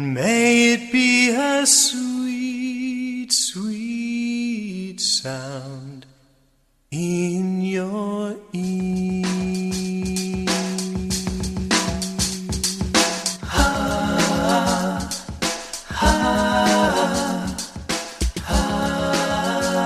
and may it be a sweet, sweet sound in your ear.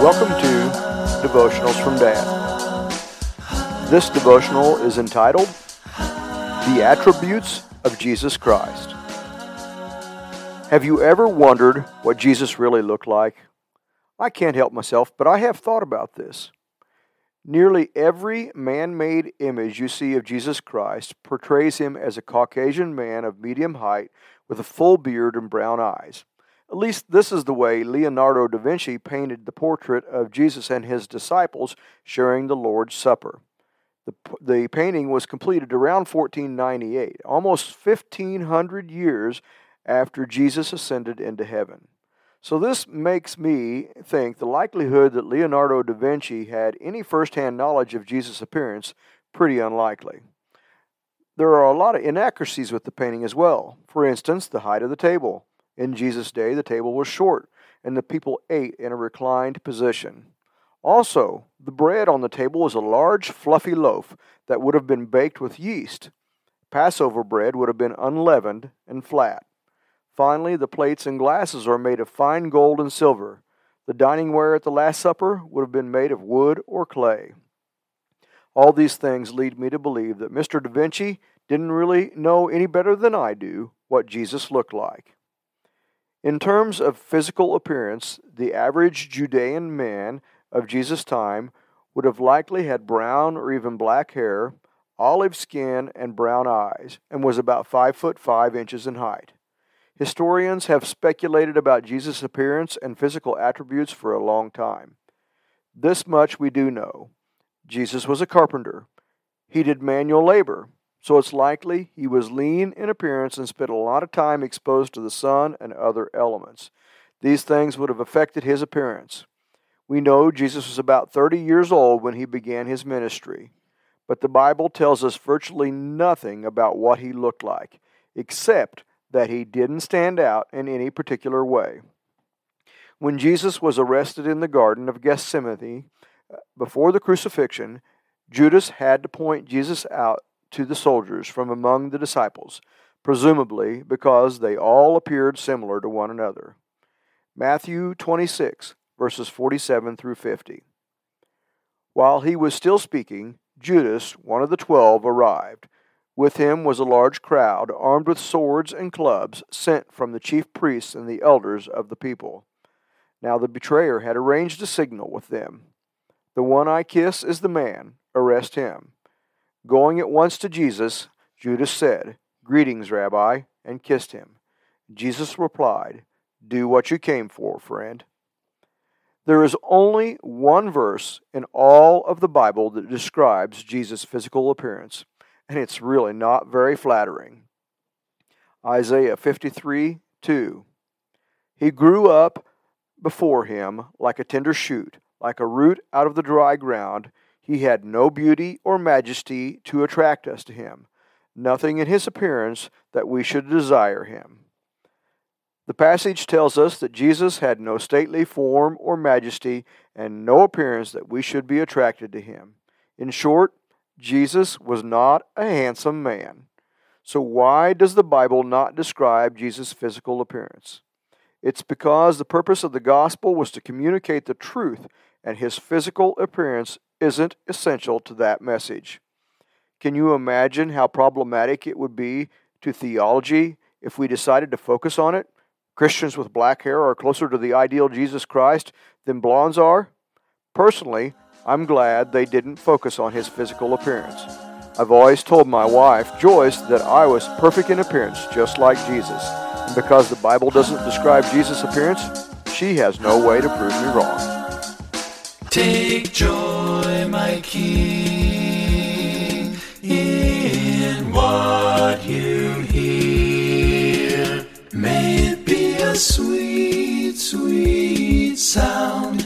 Welcome to Devotionals from Dad. This devotional is entitled The Attributes of Jesus Christ. Have you ever wondered what Jesus really looked like? I can't help myself, but I have thought about this. Nearly every man made image you see of Jesus Christ portrays him as a Caucasian man of medium height with a full beard and brown eyes. At least this is the way Leonardo da Vinci painted the portrait of Jesus and his disciples sharing the Lord's Supper. The, the painting was completed around 1498, almost 1500 years after Jesus ascended into heaven. So, this makes me think the likelihood that Leonardo da Vinci had any firsthand knowledge of Jesus' appearance pretty unlikely. There are a lot of inaccuracies with the painting as well. For instance, the height of the table. In Jesus' day, the table was short, and the people ate in a reclined position. Also, the bread on the table was a large, fluffy loaf that would have been baked with yeast. Passover bread would have been unleavened and flat. Finally, the plates and glasses are made of fine gold and silver. The dining ware at the Last Supper would have been made of wood or clay. All these things lead me to believe that Mr. Da Vinci didn't really know any better than I do what Jesus looked like. In terms of physical appearance, the average Judean man of Jesus' time would have likely had brown or even black hair, olive skin, and brown eyes, and was about five foot five inches in height. Historians have speculated about Jesus' appearance and physical attributes for a long time. This much we do know Jesus was a carpenter. He did manual labor, so it's likely he was lean in appearance and spent a lot of time exposed to the sun and other elements. These things would have affected his appearance. We know Jesus was about 30 years old when he began his ministry, but the Bible tells us virtually nothing about what he looked like, except that he didn't stand out in any particular way. When Jesus was arrested in the Garden of Gethsemane uh, before the crucifixion, Judas had to point Jesus out to the soldiers from among the disciples, presumably because they all appeared similar to one another. Matthew 26, verses 47 through 50. While he was still speaking, Judas, one of the twelve, arrived. With him was a large crowd, armed with swords and clubs, sent from the chief priests and the elders of the people. Now the betrayer had arranged a signal with them. The one I kiss is the man, arrest him. Going at once to Jesus, Judas said, Greetings, Rabbi, and kissed him. Jesus replied, Do what you came for, friend. There is only one verse in all of the Bible that describes Jesus' physical appearance, and it's really not very flattering. Isaiah 53 2. He grew up before him like a tender shoot, like a root out of the dry ground. He had no beauty or majesty to attract us to him, nothing in his appearance that we should desire him. The passage tells us that Jesus had no stately form or majesty and no appearance that we should be attracted to him. In short, Jesus was not a handsome man. So, why does the Bible not describe Jesus' physical appearance? It's because the purpose of the gospel was to communicate the truth, and his physical appearance isn't essential to that message. Can you imagine how problematic it would be to theology if we decided to focus on it? Christians with black hair are closer to the ideal Jesus Christ than blondes are? Personally, I'm glad they didn't focus on his physical appearance. I've always told my wife, Joyce, that I was perfect in appearance, just like Jesus. And because the Bible doesn't describe Jesus' appearance, she has no way to prove me wrong. Take joy, my King, in what you hear. May it be a sweet, sweet sound